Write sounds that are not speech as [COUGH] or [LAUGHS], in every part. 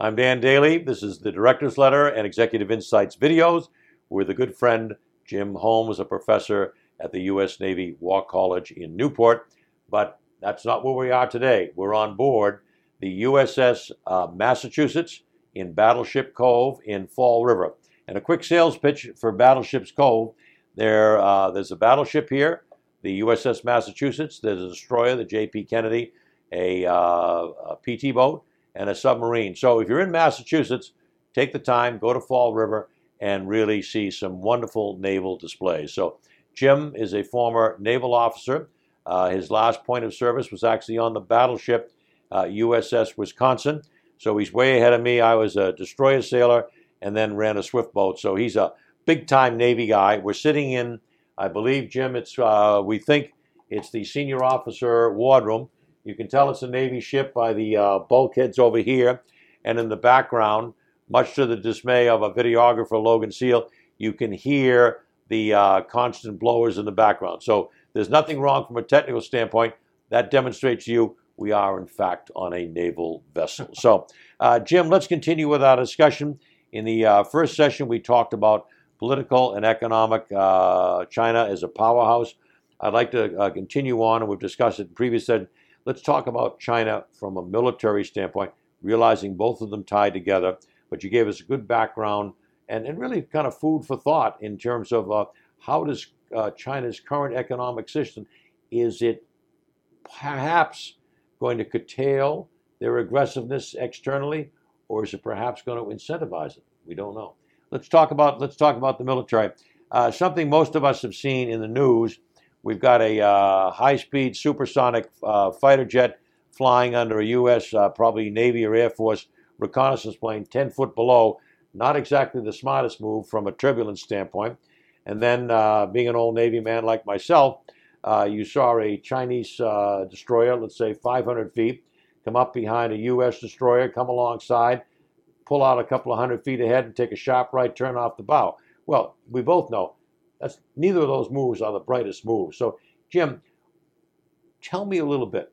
I'm Dan Daly. This is the Director's Letter and Executive Insights videos with a good friend, Jim Holmes, a professor at the U.S. Navy War College in Newport. But that's not where we are today. We're on board the USS uh, Massachusetts in Battleship Cove in Fall River. And a quick sales pitch for Battleship's Cove. There, uh, there's a battleship here, the USS Massachusetts. There's a destroyer, the J.P. Kennedy, a, uh, a PT boat, and a submarine. So if you're in Massachusetts, take the time, go to Fall River, and really see some wonderful naval displays. So Jim is a former naval officer. Uh, his last point of service was actually on the battleship uh, USS Wisconsin. So he's way ahead of me. I was a destroyer sailor and then ran a swift boat. So he's a big time Navy guy. We're sitting in, I believe, Jim, it's, uh, we think it's the senior officer wardroom. You can tell it's a Navy ship by the uh, bulkheads over here. And in the background, much to the dismay of a videographer, Logan Seal, you can hear the uh, constant blowers in the background. So there's nothing wrong from a technical standpoint. That demonstrates to you we are, in fact, on a naval vessel. So, uh, Jim, let's continue with our discussion. In the uh, first session, we talked about political and economic uh, China as a powerhouse. I'd like to uh, continue on, and we've discussed it in previous sessions. Let's talk about China from a military standpoint, realizing both of them tied together. But you gave us a good background and, and really kind of food for thought in terms of uh, how does uh, China's current economic system, is it perhaps going to curtail their aggressiveness externally, or is it perhaps going to incentivize it? We don't know. Let's talk about let's talk about the military. Uh, something most of us have seen in the news. We've got a uh, high-speed supersonic uh, fighter jet flying under a U.S. Uh, probably Navy or Air Force reconnaissance plane 10 foot below. Not exactly the smartest move from a turbulence standpoint. And then, uh, being an old Navy man like myself, uh, you saw a Chinese uh, destroyer, let's say 500 feet, come up behind a U.S. destroyer, come alongside, pull out a couple of hundred feet ahead, and take a sharp right turn off the bow. Well, we both know that's neither of those moves are the brightest moves. So, Jim, tell me a little bit.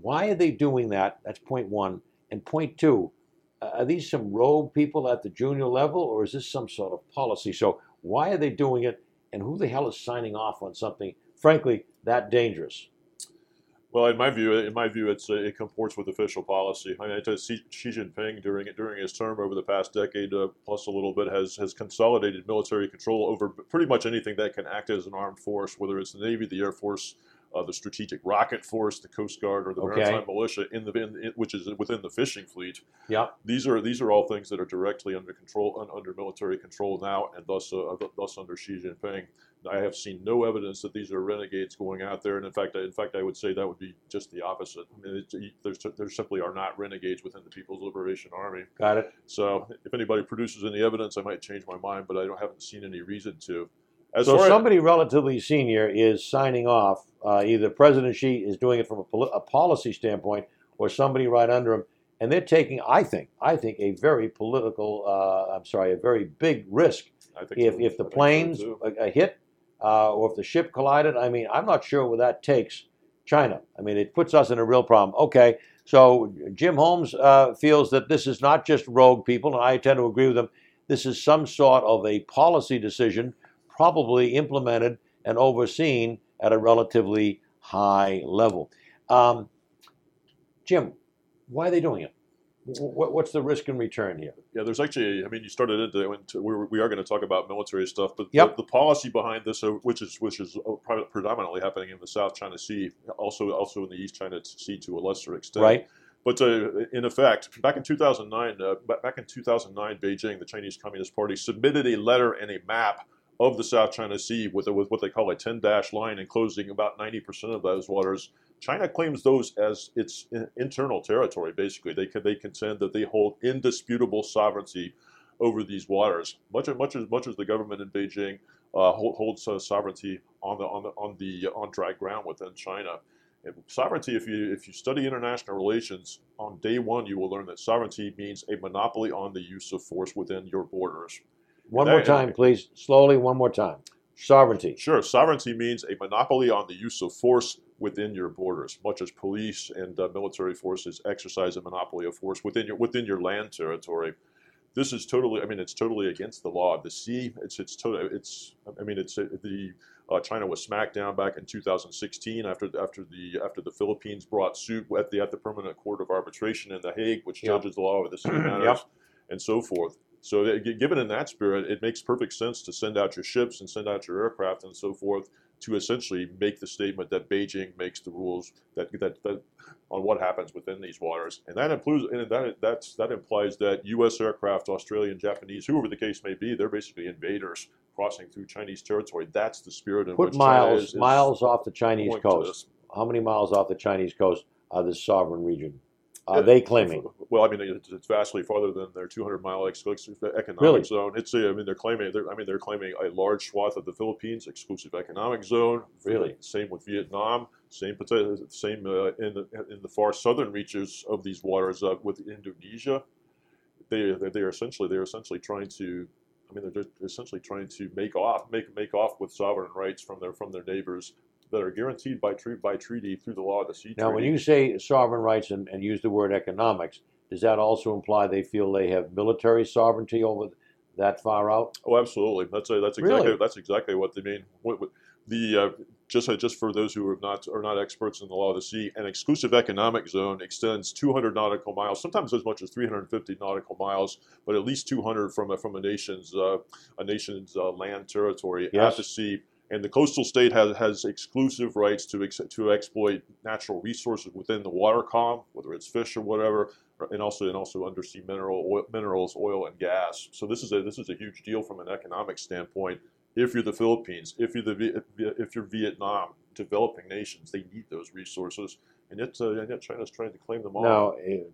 Why are they doing that? That's point one. And point two, are these some rogue people at the junior level, or is this some sort of policy? So, why are they doing it? and who the hell is signing off on something, frankly, that dangerous? Well, in my view, in my view, it's uh, it comports with official policy. I mean, Xi Jinping during during his term over the past decade uh, plus a little bit has has consolidated military control over pretty much anything that can act as an armed force, whether it's the Navy, the Air Force, uh, the Strategic Rocket Force, the Coast Guard, or the okay. Maritime Militia, in the in, which is within the fishing fleet. Yeah, these are these are all things that are directly under control, un, under military control now, and thus uh, thus under Xi Jinping. I have seen no evidence that these are renegades going out there, and in fact, in fact, I would say that would be just the opposite. I mean, there's there simply are not renegades within the People's Liberation Army. Got it. So, if anybody produces any evidence, I might change my mind, but I don't haven't seen any reason to. As so somebody as, relatively senior is signing off. Uh, either President Xi is doing it from a, poli- a, policy standpoint, or somebody right under him, and they're taking, I think, I think, a very political. Uh, I'm sorry, a very big risk. if so. if the planes so a, a hit, uh, or if the ship collided, I mean, I'm not sure where that takes China. I mean, it puts us in a real problem. Okay, so Jim Holmes uh, feels that this is not just rogue people, and I tend to agree with him. This is some sort of a policy decision probably implemented and overseen at a relatively high level. Um, Jim, why are they doing it? What's the risk and return here? Yeah, there's actually, I mean, you started into, into we are going to talk about military stuff, but yep. the, the, policy behind this, uh, which is which is uh, predominantly happening in the South China Sea, also also in the East China Sea to a lesser extent. Right. But uh, in effect, back in 2009, uh, back in 2009, Beijing, the Chinese Communist Party, submitted a letter and a map of the South China Sea with, a, with what they call a 10 dash line enclosing about 90% of those waters. China claims those as its internal territory, basically. They, they contend that they hold indisputable sovereignty over these waters. Much, much, as, much as the government in Beijing uh, hold, holds uh, sovereignty on the, on, the, on, the, on dry ground within China. And sovereignty, if you, if you study international relations, on day one you will learn that sovereignty means a monopoly on the use of force within your borders. One more time, please. Slowly, one more time. Sovereignty. Sure. Sovereignty means a monopoly on the use of force within your borders, much as police and uh, military forces exercise a monopoly of force within your within your land territory. This is totally, I mean, it's totally against the law of the sea. It's it's totally, it's, I mean, it's uh, the uh, China was smacked down back in 2016 after after the after the Philippines brought suit at the at the Permanent Court of Arbitration in The Hague, which Yep. judges the law of the sea [CLEARS THROAT] matters, Yep. and so forth. So, uh, that, given in that spirit, it makes perfect sense to send out your ships and send out your aircraft and so forth to essentially make the statement that Beijing makes the rules that that, that on what happens within these waters, and that includes and that that's that implies that U.S. aircraft, Australian, Japanese, whoever the case may be, they're basically invaders crossing through Chinese territory. That's the spirit in Put which China miles is, is miles off the Chinese coast. How many miles off the Chinese coast are this sovereign region? Are they claiming? Well, I mean, it's, it's vastly farther than their 200 mile exclusive economic Really? zone. It's I mean, they're claiming, they're, I mean, they're claiming a large swath of the Philippines exclusive economic zone. Really? Same with Vietnam. Same, potato- same uh, in the in the far southern reaches of these waters uh, with Indonesia. They they are essentially they're essentially trying to. I mean, they're, they're essentially trying to make off make make off with sovereign rights from their from their neighbors that are guaranteed by tre- by treaty through the law of the sea Now, treaty. when you say sovereign rights and, and use the word economics, does that also imply they feel they have military sovereignty over that far out? Oh, absolutely. That's a, that's exactly Really? that's exactly what they mean. What, what, the uh, just uh, just for those who are not are not experts in the law of the sea, an exclusive economic zone extends 200 nautical miles, sometimes as much as 350 nautical miles, but at least 200 from a, from a nation's uh, a nation's uh, land territory Yes. at the sea. And the coastal state has, has exclusive rights to ex, to exploit natural resources within the water column, whether it's fish or whatever, and also and also undersea mineral oil, minerals, oil and gas. So this is a this is a huge deal from an economic standpoint. If you're the Philippines, if you're the if you're Vietnam, developing nations, they need those resources, and yet uh, and yet China's trying to claim them all. Now, eh,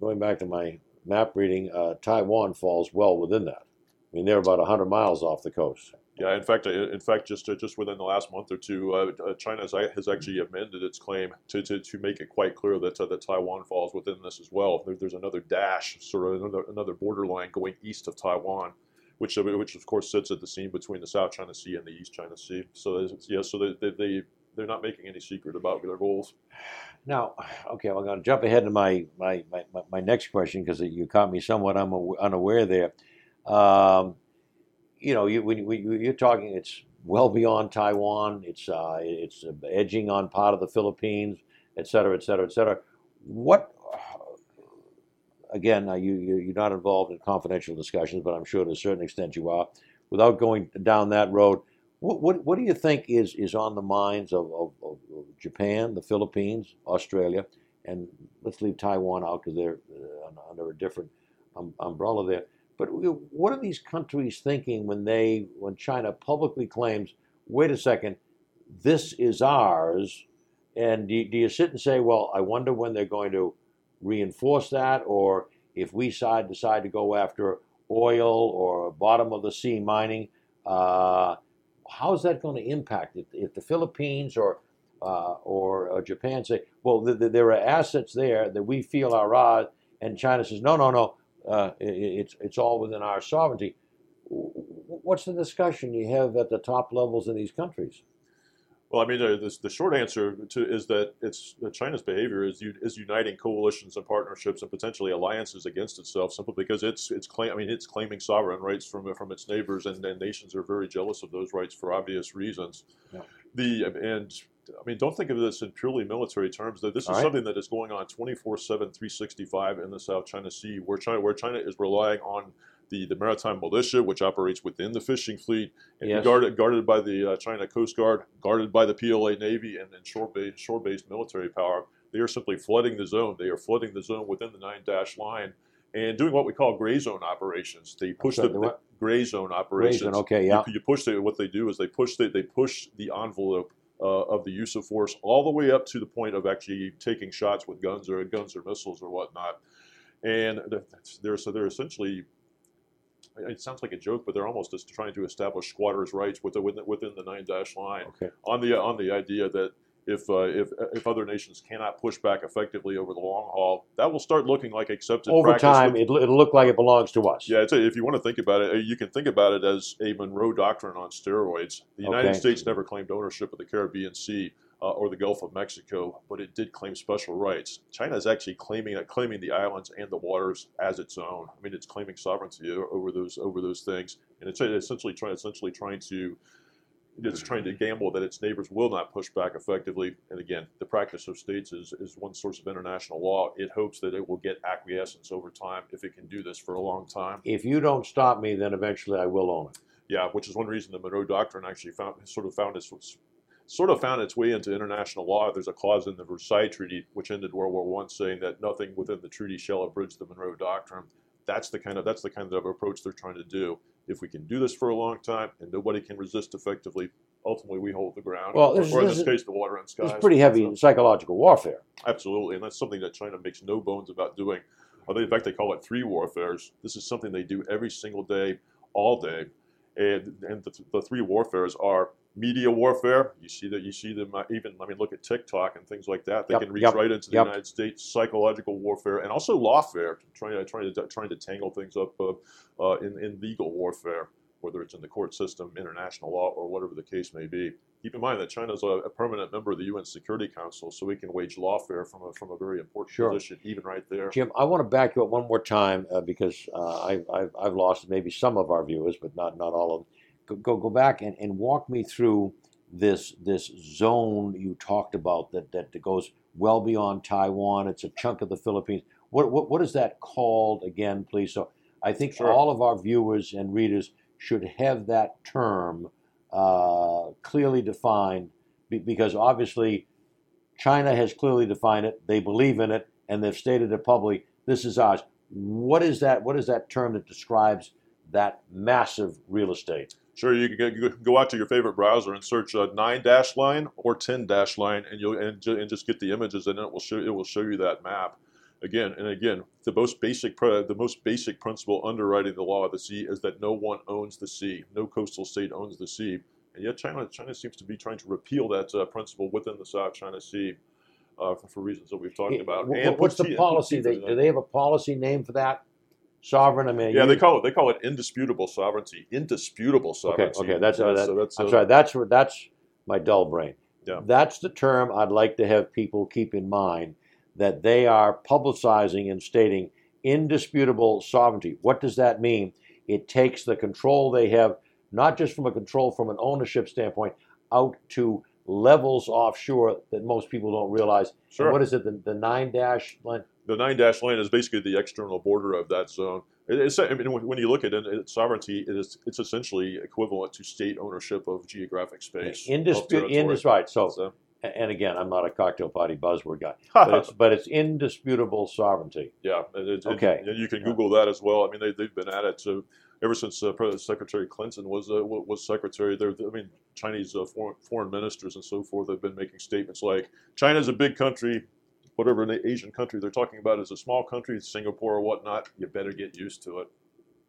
going back to my map reading, uh, Taiwan falls well within that. I mean, they're about 100 miles off the coast. Yeah, in fact, in fact, just uh, just within the last month or two, uh, uh, China has, has actually amended its claim to, to, to make it quite clear that uh, that Taiwan falls within this as well. There, there's another dash, sort of another another borderline going east of Taiwan, which uh, which of course sits at the seam between the South China Sea and the East China Sea. So yeah, so they, they, they they're not making any secret about their goals. Now, okay, I'm going to jump ahead to my, my, my, my- my next question because you caught me somewhat unaw- unaware there. Um, you know, you, when, when you- you're talking, it's well beyond Taiwan. It's uh, it's edging on part of the Philippines, et cetera, et cetera, et cetera. What? Again, you you- you're not involved in confidential discussions, but I'm sure to a certain extent you are. Without going down that road, what what, what do you think is, is on the minds of, of, of of Japan, the Philippines, Australia, and let's leave Taiwan out because they're uh, under a different um, umbrella there. But what are these countries thinking when they, when China publicly claims, "Wait a second, this is ours," and do you, do you sit and say, "Well, I wonder when they're going to reinforce that, or if we side decide to go after oil or bottom of the sea mining, uh, how's that going to impact it? If the Philippines or uh, or uh, Japan say, well, th- th- there are assets there that we feel are ours, and China says, no, no, no, uh, it's it's all within our sovereignty. What's the discussion you have at the top levels in these countries? Well, I mean, the, the, the short answer to, is that it's that China's behavior is is uniting coalitions and partnerships and potentially alliances against itself, simply because it's it's claim I mean it's claiming sovereign rights from from its neighbors, and, and nations are very jealous of those rights for obvious reasons. Yeah. The and I mean, don't think of this in purely military terms. That this is right. something that is going on 24/7, 365 in the South China Sea, where China where China is relying on the, the maritime militia, which operates within the fishing fleet, and Yes. guarded guarded by the uh, China Coast Guard, guarded by the PLA Navy, and, and shore based shore based military power. They are simply flooding the zone. They are flooding the zone within the nine dash line, and doing what we call gray zone operations. They push sorry, the, the gray zone operations. Reason, okay, yeah. You, you push the, what they do is they push the, they push the envelope uh, of the use of force all the way up to the point of actually taking shots with guns or guns or missiles or whatnot. And they're so they're essentially. It sounds like a joke, but they're almost just trying to establish squatters' rights within within, within the nine dash line Okay. on the on the idea that if uh, if if other nations cannot push back effectively over the long haul, that will start looking like accepted Over practice time, with- it'll look like it belongs to us. yeah, it's a, if you want to think about it, uh, you can think about it as a Monroe Doctrine on steroids. The United Okay. States never claimed ownership of the Caribbean Sea uh, or the Gulf of Mexico, but it did claim special rights. China is actually claiming uh, claiming the islands and the waters as its own. I mean, it's claiming sovereignty over those over those things, and it's essentially trying essentially trying to it's mm-hmm. trying to gamble that its neighbors will not push back effectively. And again, the practice of states is, is one source of international law. It hopes that it will get acquiescence over time if it can do this for a long time. If you don't stop me, then eventually I will own it. Yeah, which is one reason the Monroe Doctrine actually found sort of found its sort of found its way into international law. There's a clause in the Versailles Treaty, which ended World War One, saying that nothing within the treaty shall abridge the Monroe Doctrine. That's the kind of that's the kind of approach they're trying to do. If we can do this for a long time and nobody can resist effectively, ultimately we hold the ground. Well, or, or in this this case, the water and skies. It's pretty heavy So- psychological warfare. Absolutely, and that's something that China makes no bones about doing. Uh, or in fact, they call it three warfares. This is something they do every single day, all day, and and the, the three warfares are media warfare. You see that you see them uh, even. I mean, look at TikTok and things like that. They Yep, can reach yep, right into the yep. United States. Psychological warfare and also lawfare, trying to trying to trying to tangle things up uh, uh, in in legal warfare, whether it's in the court system, international law, or whatever the case may be. Keep in mind that China is a, a permanent member of the UN Security Council, so we can wage lawfare from a, from a very important Sure. position, even right there. Jim, I want to back you up one more time uh, because uh, I've, I've, I've lost maybe some of our viewers, but not, not all of them. Go, go, back and, and walk me through this this zone you talked about that, that goes well beyond Taiwan. It's a chunk of the Philippines. What, what, what is that called again, please? So I think Sure. all of our viewers and readers should have that term uh, clearly defined because obviously China has clearly defined it. They believe in it, and they've stated it publicly. This is ours. What is that? What is that term that describes that massive real estate? Sure, you can go- you can go out to your favorite browser and search uh, nine dash line or ten dash line, and you'll and, ju- and just get the images, and it will show it will show you that map. Again and again, the most basic pre- the most basic principle underwriting the law of the sea is that no one owns the sea. No coastal state owns the sea, and yet China China seems to be trying to repeal that uh, principle within the South China Sea. Uh, for, for reasons that we've talked about. what's the policy? They, do they have a policy name for that? Sovereign. I mean, Yeah, you- they call it they call it indisputable sovereignty. Indisputable sovereignty. okay, that's, uh, that, so that's, I'm uh, sorry. That's that's my dull brain. Yeah. That's the term I'd like to have people keep in mind that they are publicizing and stating indisputable sovereignty. What does that mean? It takes the control they have, not just from a control from an ownership standpoint, out to levels offshore that most people don't realize. And Sure. what is it? The, the nine dash line. the nine dash line is basically the external border of that zone. It's, I mean, when you look at it, sovereignty, it is it's essentially equivalent to state ownership of geographic space. of Indispute. territory. Indis, right. So, So, and again, I'm not a cocktail party buzzword guy, [LAUGHS] but it's but it's indisputable sovereignty. yeah, and, it- Okay. and you can Google that as well. I mean, they, they've been at it so ever since uh, Secretary Clinton was uh, was secretary. There, I mean, Chinese uh, foreign, foreign ministers and so forth have been making statements like China's a big country. Whatever an Asian country they're talking about is a small country, Singapore or whatnot. You better get used to it.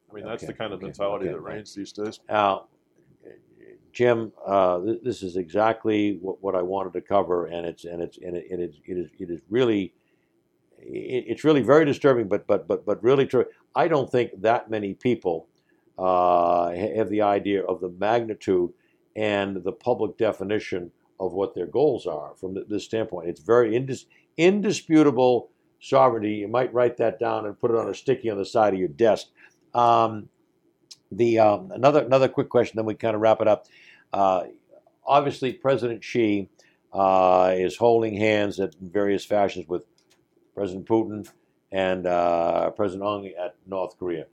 I mean, that's Okay, the kind of okay, mentality okay, that reigns these days. Now, Jim, uh, th- this is exactly what, what I wanted to cover, and it's and it's and it, it is it is it is really it's really very disturbing, but but but but really true. I don't think that many people uh, have the idea of the magnitude and the public definition of what their goals are from this standpoint. It's very indis- indisputable sovereignty. You might write that down and put it on a sticky on the side of your desk. Um, the um, another another quick question, then we kind of wrap it up. Uh, obviously, President Xi uh, is holding hands at various fashions with President Putin and uh, President Un at North Korea.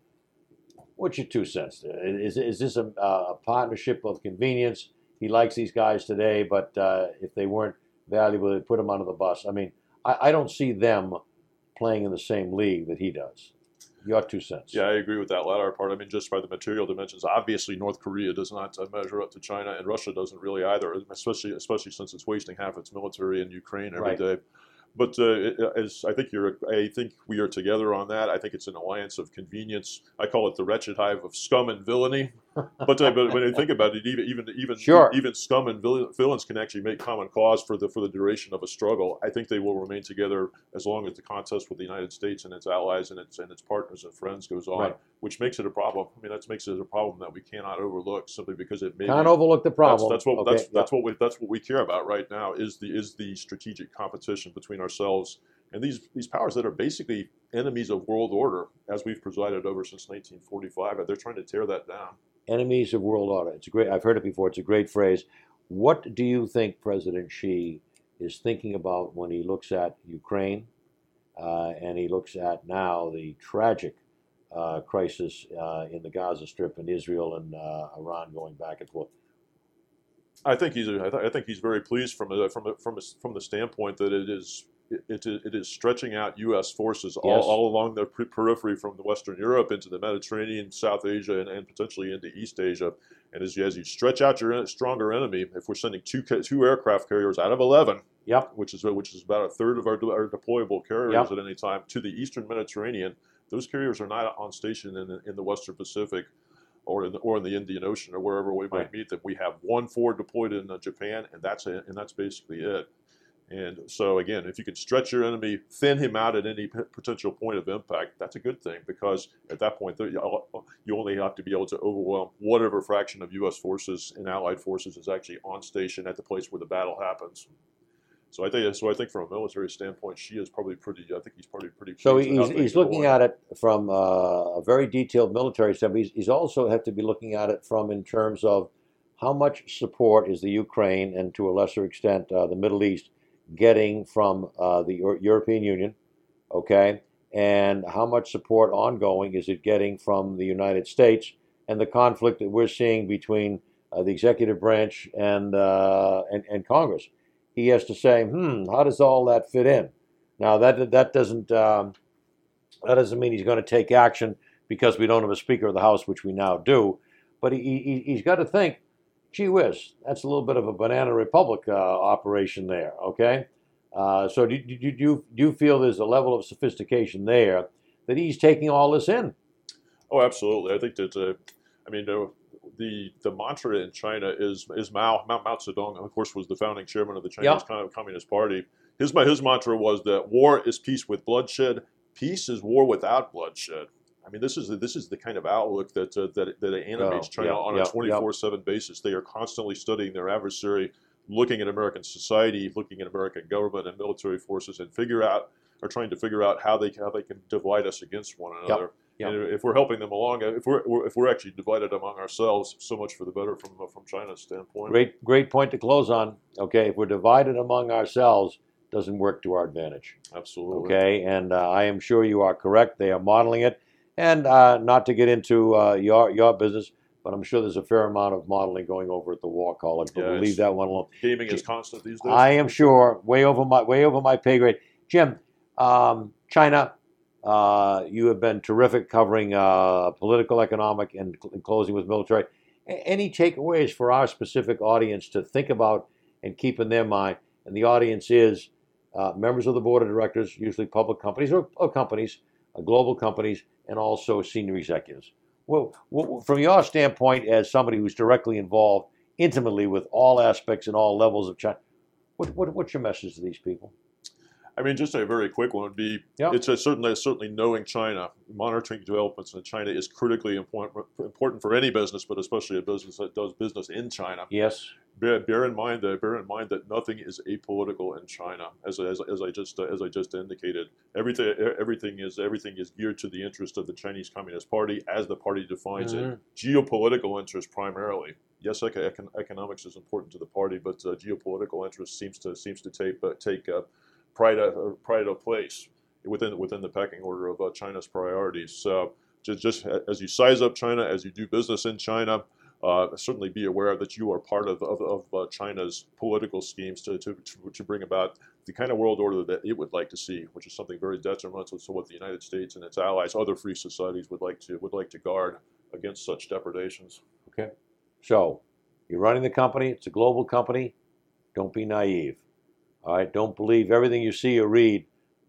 What's your two cents? Is, is this a, a partnership of convenience? He likes these guys today, but uh, if they weren't valuable, they'd put them under the bus. I mean, I, I don't see them playing in the same league that he does. Your two cents. Yeah, I agree with that latter part. I mean, just by the material dimensions, obviously North Korea does not uh, measure up to China, and Russia doesn't really either, especially especially since it's wasting half its military in Ukraine every Right. day. But uh, as I think you're, I think we are together on that. I think it's an alliance of convenience. I call it the wretched hive of scum and villainy. But, uh, but when you think about it, even even even Sure. even scum and villains can actually make common cause for the for the duration of a struggle. I think they will remain together as long as the contest with the United States and its allies and its and its partners and friends goes on, Right. which makes it a problem. I mean, that makes it a problem that we cannot overlook simply because it may Can't overlook the problem. that's what okay? that's, yeah. that's what we that's what we care about right now is the is the strategic competition between ourselves and these these powers that are basically enemies of world order as we've presided over since 1945. They're trying to tear that down. Enemies of world order. It's a great. I've heard it before. It's a great phrase. What do you think President Xi is thinking about when he looks at Ukraine, uh, and he looks at now the tragic uh, crisis uh, in the Gaza Strip and Israel and uh, Iran going back and forth? I think he's I, th- I think he's very pleased from a, from a, from a, from the standpoint that it is it, it, is stretching out U.S. forces all, Yes. all along the per- periphery from the Western Europe into the Mediterranean, South Asia, and, and potentially into East Asia. And as you, as you stretch out your stronger enemy, if we're sending two two aircraft carriers out of eleven, Yep. which is which is about a third of our, our deployable carriers Yep. at any time to the Eastern Mediterranean, those carriers are not on station in the, in the Western Pacific or in the, or in the Indian Ocean or wherever we might Right. meet them. We have one forward deployed in uh, Japan, and that's it, and that's basically it. And so again, if you can stretch your enemy, thin him out at any p- potential point of impact, that's a good thing because at that point you you only have to be able to overwhelm whatever fraction of U.S. forces and allied forces is actually on station at the place where the battle happens. So I think so. I think from a military standpoint, Xi is probably pretty. I think he's probably pretty. So pleased with how he's, he's looking going. at it from uh, a very detailed military standpoint. He's, he's also have to be looking at it from in terms of how much support is the Ukraine and to a lesser extent uh, the Middle East getting from uh, the Euro- European Union, okay, and how much support ongoing is it getting from the United States and the conflict that we're seeing between uh, the executive branch and, uh, and and Congress. He has to say, hmm, how does all that fit in? Now that that doesn't um, that doesn't mean he's going to take action because we don't have a Speaker of the House, which we now do. But he, he he's got to think, gee whiz, that's a little bit of a banana republic uh, operation there. Okay, uh, so do, do, do you do you feel there's a level of sophistication there that he's taking all this in? Oh, absolutely. I think that. Uh, I mean, uh, the the mantra in China is is Mao Mao, Mao Zedong, of course, was the founding chairman of the Chinese Com- Communist Party. His his mantra was that war is peace with bloodshed. Peace is war without bloodshed. I mean, this is the, this is the kind of outlook that uh, that that animates Oh, China on a twenty four seven basis. They are constantly studying their adversary, looking at American society, looking at American government and military forces, and figure out are trying to figure out how they how they can divide us against one another. Yep. And if we're helping them along, if we're we're- if we're actually divided among ourselves, so much for the better from from China's standpoint. Great great point to close on. Okay, if we're divided among ourselves, doesn't work to our advantage. Absolutely. Okay, and uh, I am sure you are correct. They are modeling it, and uh, not to get into uh, your your business, but I'm sure there's a fair amount of modeling going over at the War College. But Yeah, we'll leave that one alone. Gaming is constant these days. I am sure, way over my way over my pay grade. Jim, um, China, uh, you have been terrific covering uh, political, economic, and cl- closing with military. A- any takeaways for our specific audience to think about and keep in their mind? And the audience is uh, members of the board of directors, usually public companies or, or companies, Uh, global companies, and also senior executives. Well, well, from your standpoint, as somebody who's directly involved intimately with all aspects and all levels of China, what, what, what's your message to these people? I mean, just a very quick one would be Yeah. it's a, certainly certainly knowing China, monitoring developments in China is critically important important for any business, but especially a business that does business in China. Yes. Bear, bear in mind that bear in mind that nothing is apolitical in China, as, as, as I just as I just indicated. Everything everything is everything is geared to the interest of the Chinese Communist Party as the party defines Mhm. it. Geopolitical interest primarily. Yes, econ- econ- economics is important to the party, but uh, geopolitical interest seems to seems to take uh, take uh, pride of, pride of place within within the pecking order of uh, China's priorities. So just just as you size up China, as you do business in China, uh, certainly be aware that you are part of, of, of uh, China's political schemes to, to, to bring about the kind of world order that it would like to see, which is something very detrimental to what the United States and its allies, other free societies, would like to would like to guard against such depredations. Okay, so, you're running the company, it's a global company. Don't be naive. All right, don't believe everything you see or read,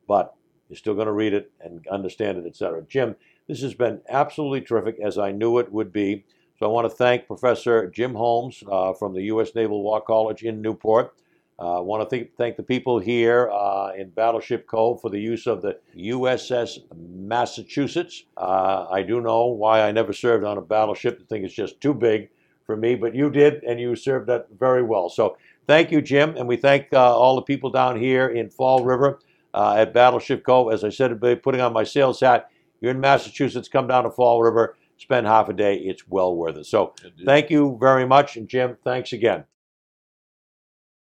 but you're still going to read it and understand it, etc. Jim, this has been absolutely terrific, as I knew it would be. So I want to thank Professor Jim Holmes uh, from the U.S. Naval War College in Newport. Uh, I want to thank, thank the people here uh, in Battleship Cove for the use of the USS Massachusetts. Uh, I do know why I never served on a battleship. I think it's just too big for me, but you did, and you served that very well. So thank you, Jim, and we thank uh, all the people down here in Fall River uh, at Battleship Cove. As I said, putting on my sales hat, you're in Massachusetts, come down to Fall River, spend half a day. It's well worth it. So Indeed. thank you very much, and Jim, thanks again.